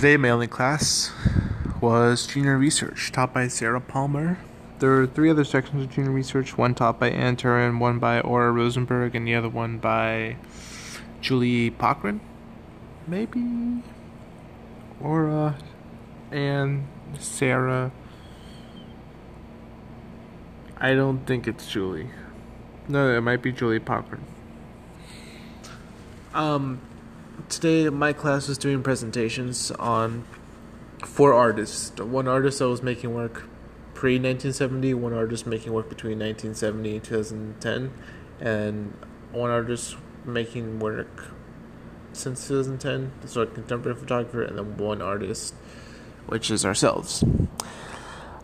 today, my only class was junior research, taught by Sarah Palmer. There were three other sections of junior research one taught by Ann Turin, one by Ora Rosenberg, and the other one by Julie Pochran. Maybe? Ora and Sarah. I don't think it's Julie. No, it might be Julie Pochran. Um, today my class was doing presentations on four artists. One artist that was making work pre 1970, one artist making work between 1970 and 2010, and one artist making work since 2010, so a contemporary photographer, and then one artist, which is ourselves.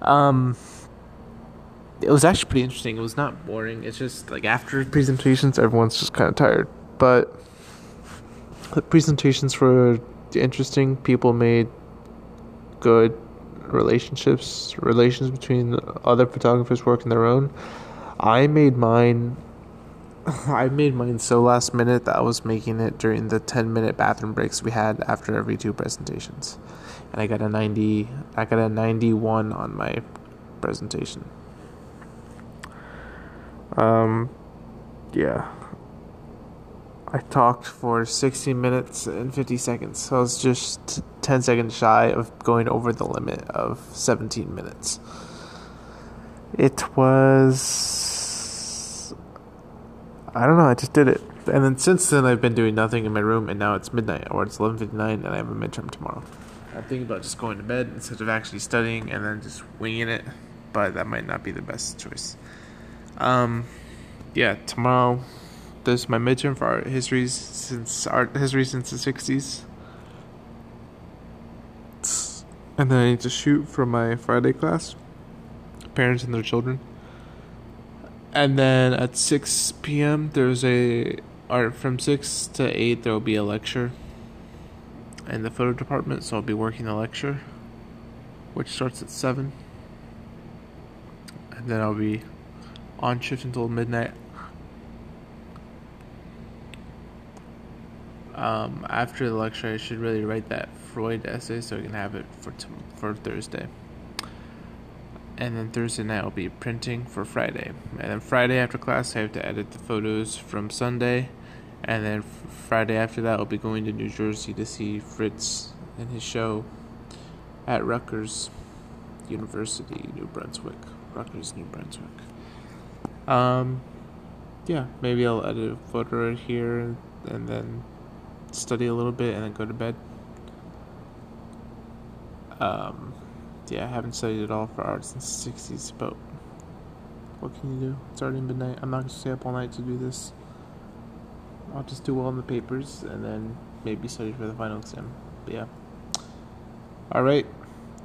Um, it was actually pretty interesting. It was not boring. It's just like after presentations, everyone's just kind of tired. But the presentations were interesting. People made good relationships, relations between other photographers working their own. I made mine. I made mine so last minute that I was making it during the 10 minute bathroom breaks we had after every two presentations. And I got a 90, I got a 91 on my presentation. Um, yeah. I talked for 60 minutes and 50 seconds, so I was just 10 seconds shy of going over the limit of 17 minutes. It was. I don't know, I just did it. And then since then, I've been doing nothing in my room, and now it's midnight, or it's 11.59, and I have a midterm tomorrow. I'm thinking about just going to bed instead of actually studying and then just winging it, but that might not be the best choice. Um, yeah, tomorrow this my midterm for art history since art history since the 60s. And then I need to shoot for my Friday class, parents and their children. And then at 6 p.m. there's a art from 6 to 8 there will be a lecture in the photo department, so I'll be working the lecture which starts at 7. And then I'll be on shift until midnight um, after the lecture, I should really write that Freud essay so I can have it for t- for Thursday. And then Thursday night I'll be printing for Friday. And then Friday after class I have to edit the photos from Sunday. And then Friday after that I'll be going to New Jersey to see Fritz and his show at Rutgers University, New Brunswick. Rutgers, New Brunswick. Um, yeah, maybe I'll edit a photo right here and then study a little bit, and then go to bed. Um, yeah, I haven't studied at all for art since the 60s, but what can you do? It's already midnight. I'm not going to stay up all night to do this. I'll just do well in the papers and then maybe study for the final exam. But yeah. Alright.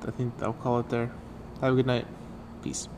I think I'll call it there. Have a good night. Peace.